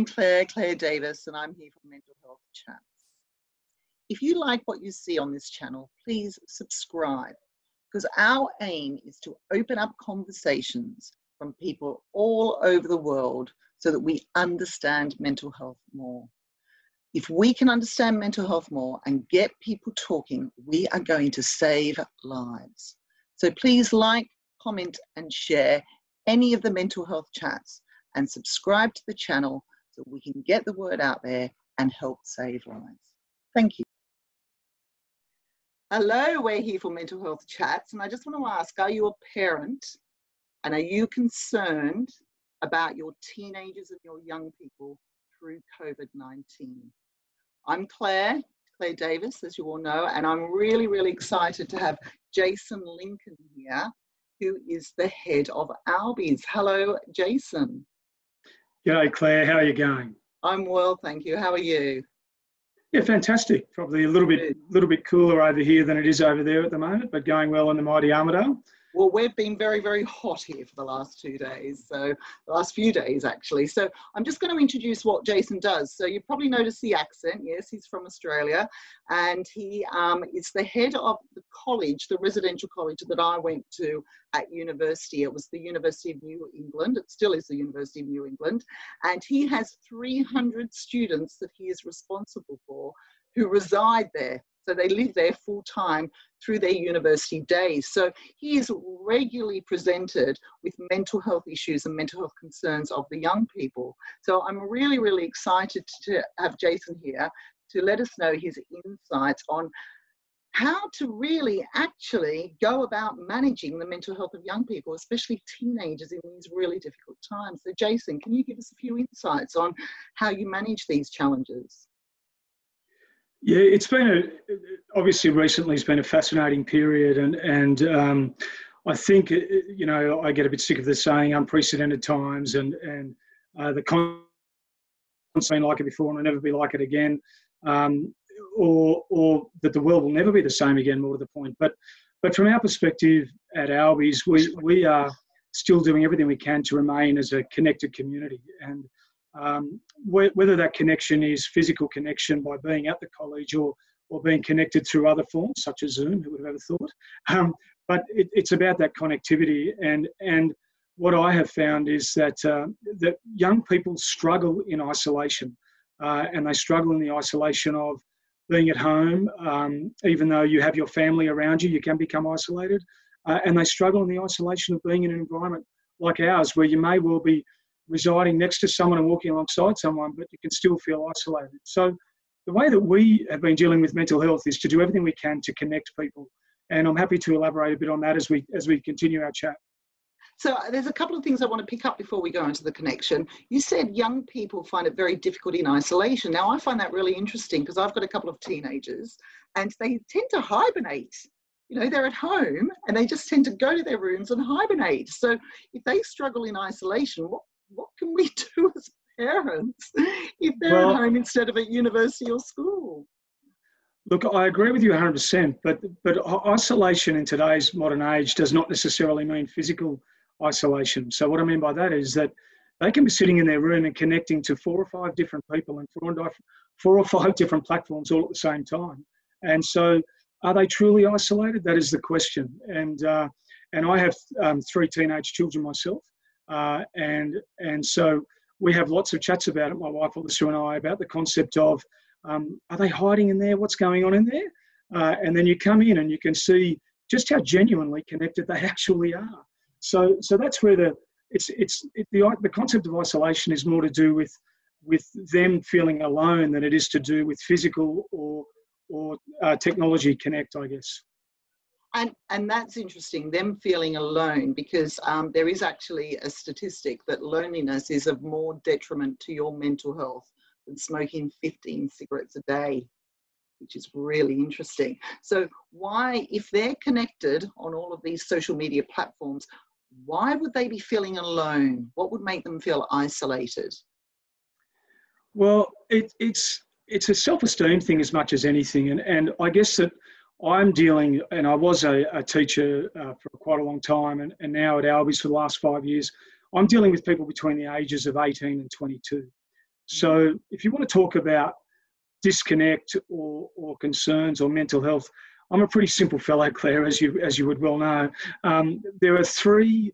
I'm Claire, Claire Davis, and I'm here for Mental Health Chats. If you like what you see on this channel, please subscribe because our aim is to open up conversations from people all over the world so that we understand mental health more. If we can understand mental health more and get people talking, we are going to save lives. So please like, comment, and share any of the mental health chats and subscribe to the channel so we can get the word out there and help save lives. Thank you. Hello, we're here for Mental Health Chats, and I just want to ask are you a parent and are you concerned about your teenagers and your young people through COVID 19? I'm Claire, Claire Davis, as you all know, and I'm really, really excited to have Jason Lincoln here, who is the head of Albies. Hello, Jason. G'day, Claire. How are you going? I'm well, thank you. How are you? Yeah, fantastic. Probably a little bit, little bit cooler over here than it is over there at the moment, but going well in the mighty Armidale. Well, we've been very, very hot here for the last two days, so the last few days actually. So I'm just going to introduce what Jason does. So you probably noticed the accent. Yes, he's from Australia, and he um, is the head of the college, the residential college that I went to at university. It was the University of New England. It still is the University of New England, and he has 300 students that he is responsible for who reside there. So they live there full time through their university days. So he is regularly presented with mental health issues and mental health concerns of the young people. So I'm really, really excited to have Jason here to let us know his insights on how to really actually go about managing the mental health of young people, especially teenagers in these really difficult times. So, Jason, can you give us a few insights on how you manage these challenges? Yeah, it's been a obviously recently it's been a fascinating period, and and um, I think you know I get a bit sick of the saying unprecedented times, and and uh, the concept been like it before and will never be like it again, um, or or that the world will never be the same again. More to the point, but but from our perspective at Albies, we we are still doing everything we can to remain as a connected community and um, wh- whether that connection is physical connection by being at the college or, or being connected through other forms such as Zoom, who would have ever thought? Um, but it, it's about that connectivity. And, and what I have found is that, uh, that young people struggle in isolation. Uh, and they struggle in the isolation of being at home, um, even though you have your family around you, you can become isolated. Uh, and they struggle in the isolation of being in an environment like ours, where you may well be residing next to someone and walking alongside someone, but you can still feel isolated. So the way that we have been dealing with mental health is to do everything we can to connect people. And I'm happy to elaborate a bit on that as we as we continue our chat. So uh, there's a couple of things I want to pick up before we go into the connection. You said young people find it very difficult in isolation. Now I find that really interesting because I've got a couple of teenagers and they tend to hibernate. You know, they're at home and they just tend to go to their rooms and hibernate. So if they struggle in isolation, what what can we do as parents if they're well, at home instead of at university or school? Look, I agree with you 100%, but, but isolation in today's modern age does not necessarily mean physical isolation. So, what I mean by that is that they can be sitting in their room and connecting to four or five different people and four or five different platforms all at the same time. And so, are they truly isolated? That is the question. And, uh, and I have um, three teenage children myself. Uh, and, and so we have lots of chats about it, my wife Alyssa and I, about the concept of um, are they hiding in there? What's going on in there? Uh, and then you come in and you can see just how genuinely connected they actually are. So, so that's where the it's it's it, the the concept of isolation is more to do with with them feeling alone than it is to do with physical or or uh, technology connect, I guess. And, and that's interesting, them feeling alone, because um, there is actually a statistic that loneliness is of more detriment to your mental health than smoking 15 cigarettes a day, which is really interesting. So, why, if they're connected on all of these social media platforms, why would they be feeling alone? What would make them feel isolated? Well, it, it's it's a self-esteem thing as much as anything, and and I guess that I'm dealing, and I was a, a teacher uh, for quite a long time, and, and now at Albies for the last five years, I'm dealing with people between the ages of 18 and 22. So if you want to talk about disconnect or, or concerns or mental health, I'm a pretty simple fellow, Claire, as you as you would well know. Um, there are three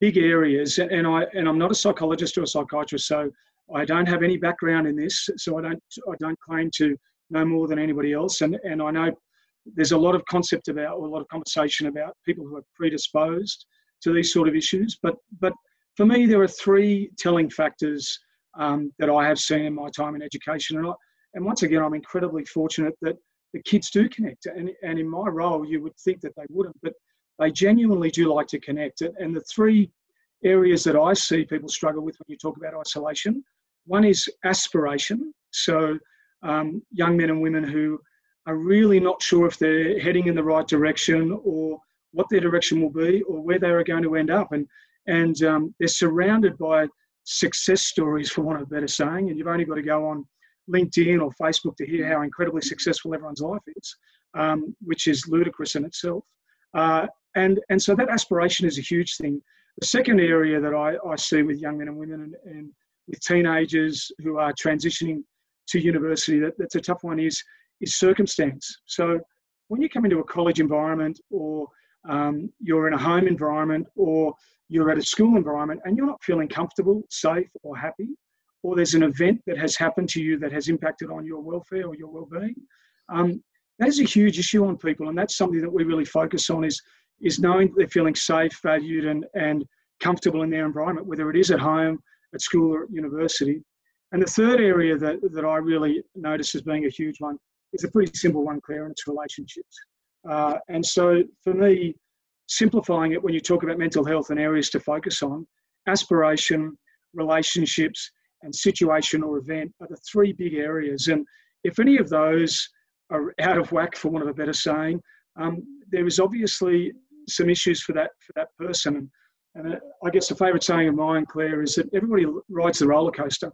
big areas, and I and I'm not a psychologist or a psychiatrist, so I don't have any background in this, so I don't I don't claim to know more than anybody else, and and I know there's a lot of concept about or a lot of conversation about people who are predisposed to these sort of issues, but but for me there are three telling factors um, that I have seen in my time in education, and I, and once again I'm incredibly fortunate that the kids do connect, and and in my role you would think that they wouldn't, but they genuinely do like to connect, and the three areas that I see people struggle with when you talk about isolation one is aspiration. So, um, young men and women who are really not sure if they're heading in the right direction or what their direction will be or where they are going to end up. And, and um, they're surrounded by success stories, for want of a better saying. And you've only got to go on LinkedIn or Facebook to hear how incredibly successful everyone's life is, um, which is ludicrous in itself. Uh, and, and so that aspiration is a huge thing. The second area that I, I see with young men and women and, and with teenagers who are transitioning to university, that, that's a tough one, is, is circumstance. So when you come into a college environment or um, you're in a home environment or you're at a school environment and you're not feeling comfortable, safe, or happy, or there's an event that has happened to you that has impacted on your welfare or your well-being, um, that is a huge issue on people, and that's something that we really focus on is is knowing that they're feeling safe, valued, and and comfortable in their environment, whether it is at home, at school or at university. And the third area that, that I really notice as being a huge one is a pretty simple one, Claire, and it's relationships. Uh, and so for me, simplifying it when you talk about mental health and areas to focus on, aspiration, relationships, and situation or event are the three big areas. And if any of those are out of whack, for want of a better saying, um, there is obviously some issues for that for that person. And uh, I guess the favourite saying of mine, Claire, is that everybody rides the roller coaster.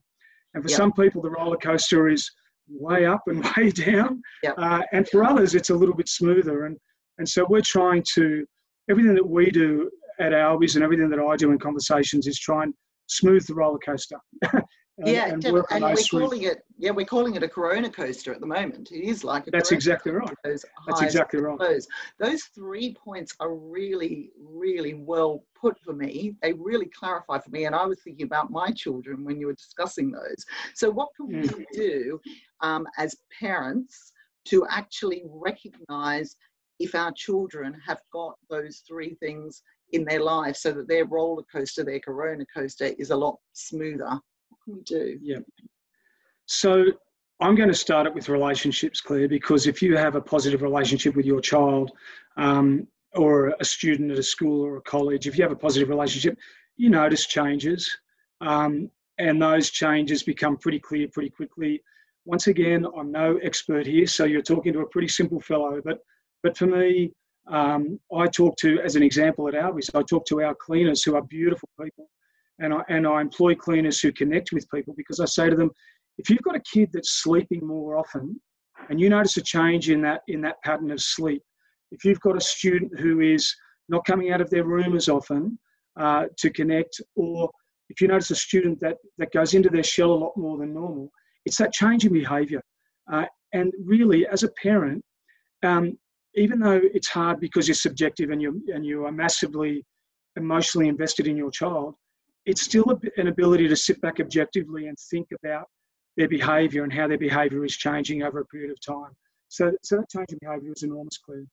And for some people, the roller coaster is way up and way down. Uh, and for others, it's a little bit smoother. And, and so we're trying to, everything that we do at Albies and everything that I do in conversations is try and smooth the roller coaster. And, yeah, and, and we're calling it yeah we're calling it a corona coaster at the moment. It is like that's exactly right. Those that's exactly right. Those those three points are really really well put for me. They really clarify for me, and I was thinking about my children when you were discussing those. So what can mm. we do um, as parents to actually recognise if our children have got those three things in their life so that their roller coaster, their corona coaster is a lot smoother we do. Yeah. So I'm going to start it with relationships, Claire, because if you have a positive relationship with your child um, or a student at a school or a college, if you have a positive relationship, you notice changes. Um, and those changes become pretty clear pretty quickly. Once again, I'm no expert here, so you're talking to a pretty simple fellow. But, but for me, um, I talk to, as an example at Albies, I talk to our cleaners who are beautiful people and I, and I employ cleaners who connect with people because I say to them, if you've got a kid that's sleeping more often and you notice a change in that, in that pattern of sleep, if you've got a student who is not coming out of their room as often uh, to connect, or if you notice a student that, that goes into their shell a lot more than normal, it's that change in behaviour. Uh, and really, as a parent, um, even though it's hard because you're subjective and you and you are massively emotionally invested in your child, it's still an ability to sit back objectively and think about their behaviour and how their behaviour is changing over a period of time. So, so that change in behaviour is enormous, Claire.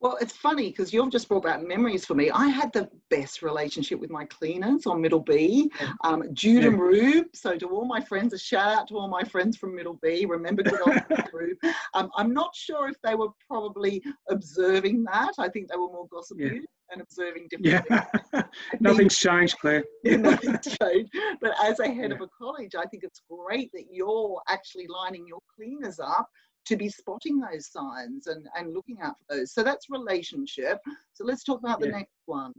Well, it's funny because you've just brought back memories for me. I had the best relationship with my cleaners on Middle B, um, Jude yeah. and Rube. So, to all my friends, a shout out to all my friends from Middle B. Remember good old Rube. Um, I'm not sure if they were probably observing that. I think they were more gossipy. Yeah and observing different yeah. things. Nothing's changed, Claire. nothing's changed. But as a head yeah. of a college, I think it's great that you're actually lining your cleaners up to be spotting those signs and, and looking out for those. So that's relationship. So let's talk about the next one.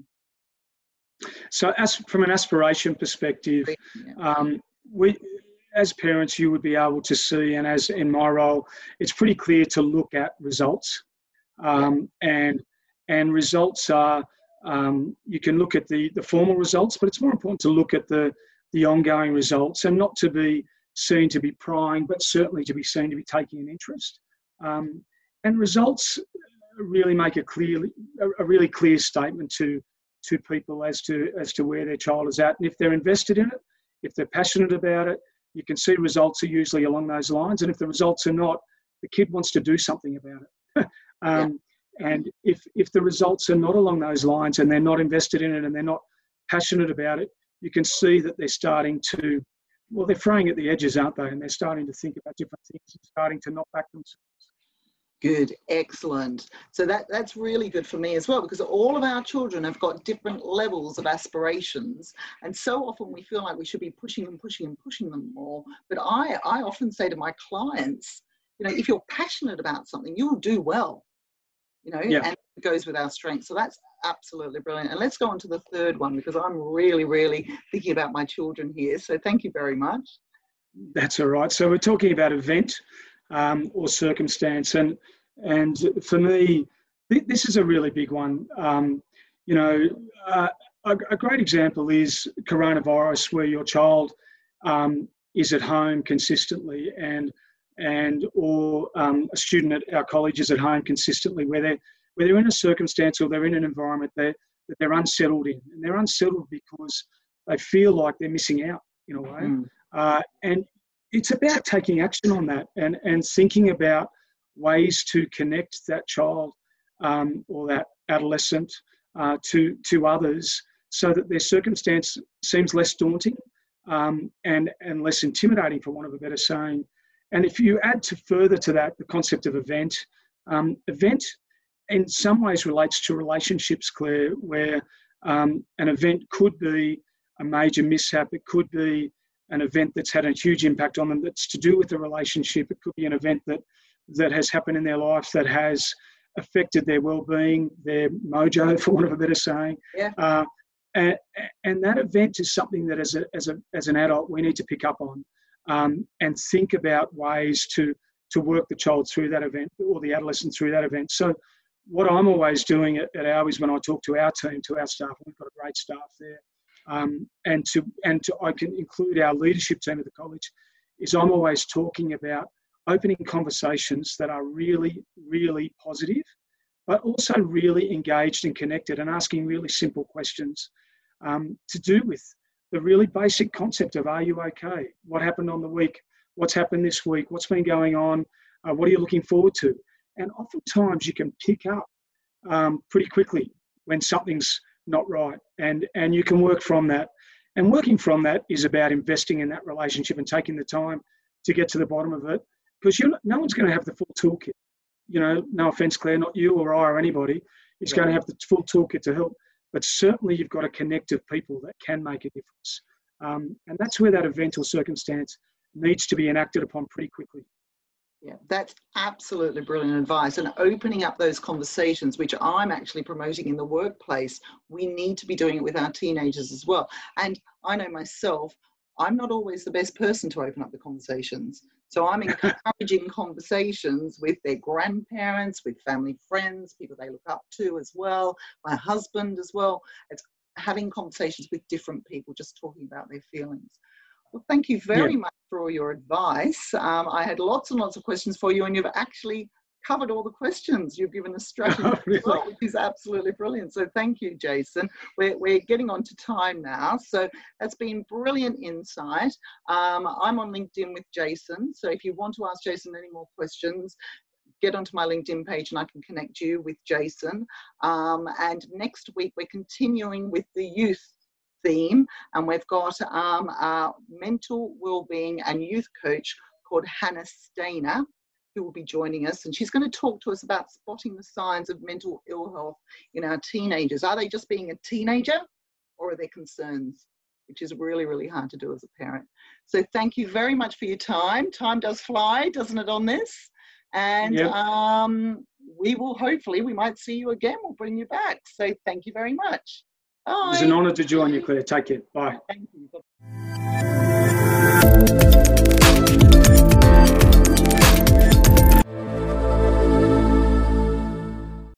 So, as from an aspiration perspective, yeah. um, we as parents, you would be able to see, and as in my role, it's pretty clear to look at results, um, and and results are um, you can look at the the formal results, but it's more important to look at the the ongoing results and not to be seen to be prying, but certainly to be seen to be taking an interest. Um, and results really make a clear, a really clear statement to to people as to as to where their child is at, and if they're invested in it, if they're passionate about it, you can see results are usually along those lines. And if the results are not, the kid wants to do something about it. um, yeah. And if if the results are not along those lines and they're not invested in it and they're not passionate about it, you can see that they're starting to well, they're fraying at the edges, aren't they? And they're starting to think about different things and starting to knock back themselves. Good, excellent. So that, that's really good for me as well because all of our children have got different levels of aspirations. And so often we feel like we should be pushing and pushing and pushing them more. But I, I often say to my clients, you know, if you're passionate about something, you'll do well, you know, yeah. and goes with our strengths. So that's absolutely brilliant. And let's go on to the third one because I'm really, really thinking about my children here. So thank you very much. That's all right. So we're talking about event um, or circumstance, and and for me, th- this is a really big one. Um, you know, uh, a, a, great example is coronavirus, where your child um, is at home consistently, and and or um, a student at our college is at home consistently, where they're where they're in a circumstance or they're in an environment that, that they're unsettled in. And they're unsettled because they feel like they're missing out in a way. Mm. Uh, and it's about taking action on that and, and thinking about ways to connect that child um, or that adolescent uh, to, to others so that their circumstance seems less daunting um, and, and less intimidating, for want of a better saying. And if you add to further to that the concept of event, um, event in some ways relates to relationships, Claire, where um, an event could be a major mishap. It could be an event that's had a huge impact on them that's to do with the relationship. It could be an event that that has happened in their life that has affected their well-being, their mojo, for want of a better saying. Yeah. Uh, and, and that event is something that, as a, as a as an adult, we need to pick up on um, and think about ways to to work the child through that event or the adolescent through that event. So what I'm always doing at, at Ours when I talk to our team, to our staff, we've got a great staff there, um, and to and to I can include our leadership team at the college, is I'm always talking about opening conversations that are really, really positive, but also really engaged and connected, and asking really simple questions um, to do with the really basic concept of Are you okay? What happened on the week? What's happened this week? What's been going on? Uh, what are you looking forward to? And oftentimes you can pick up um, pretty quickly when something's not right, and and you can work from that. And working from that is about investing in that relationship and taking the time to get to the bottom of it, because you no one's going to have the full toolkit. You know, no offense, Claire, not you or I or anybody. It's going to have the full toolkit to help, but certainly you've got a connect of people that can make a difference. Um, and that's where that event or circumstance needs to be enacted upon pretty quickly. Yeah, that's absolutely brilliant advice. And opening up those conversations, which I'm actually promoting in the workplace, we need to be doing it with our teenagers as well. And I know myself, I'm not always the best person to open up the conversations. So I'm encouraging conversations with their grandparents, with family friends, people they look up to as well, my husband as well. It's having conversations with different people, just talking about their feelings. Well, thank you very yeah. much for all your advice. Um, I had lots and lots of questions for you, and you've actually covered all the questions. You've given us strategy, oh, really? well, which is absolutely brilliant. So thank you, Jason. We're, we're getting on to time now. So that's been brilliant insight. Um, I'm on LinkedIn with Jason. So if you want to ask Jason any more questions, get onto my LinkedIn page and I can connect you with Jason. Um, and next week, we're continuing with the youth theme, and we've got um, a mental wellbeing and youth coach called Hannah Stainer who will be joining us, and she's going to talk to us about spotting the signs of mental ill health in our teenagers. Are they just being a teenager, or are there concerns? Which is really, really hard to do as a parent. So, thank you very much for your time. Time does fly, doesn't it, on this? And yep. um, we will hopefully, we might see you again. We'll bring you back. So, thank you very much. Bye. It was an honour to join you, Claire. Take it. Bye. Thank you.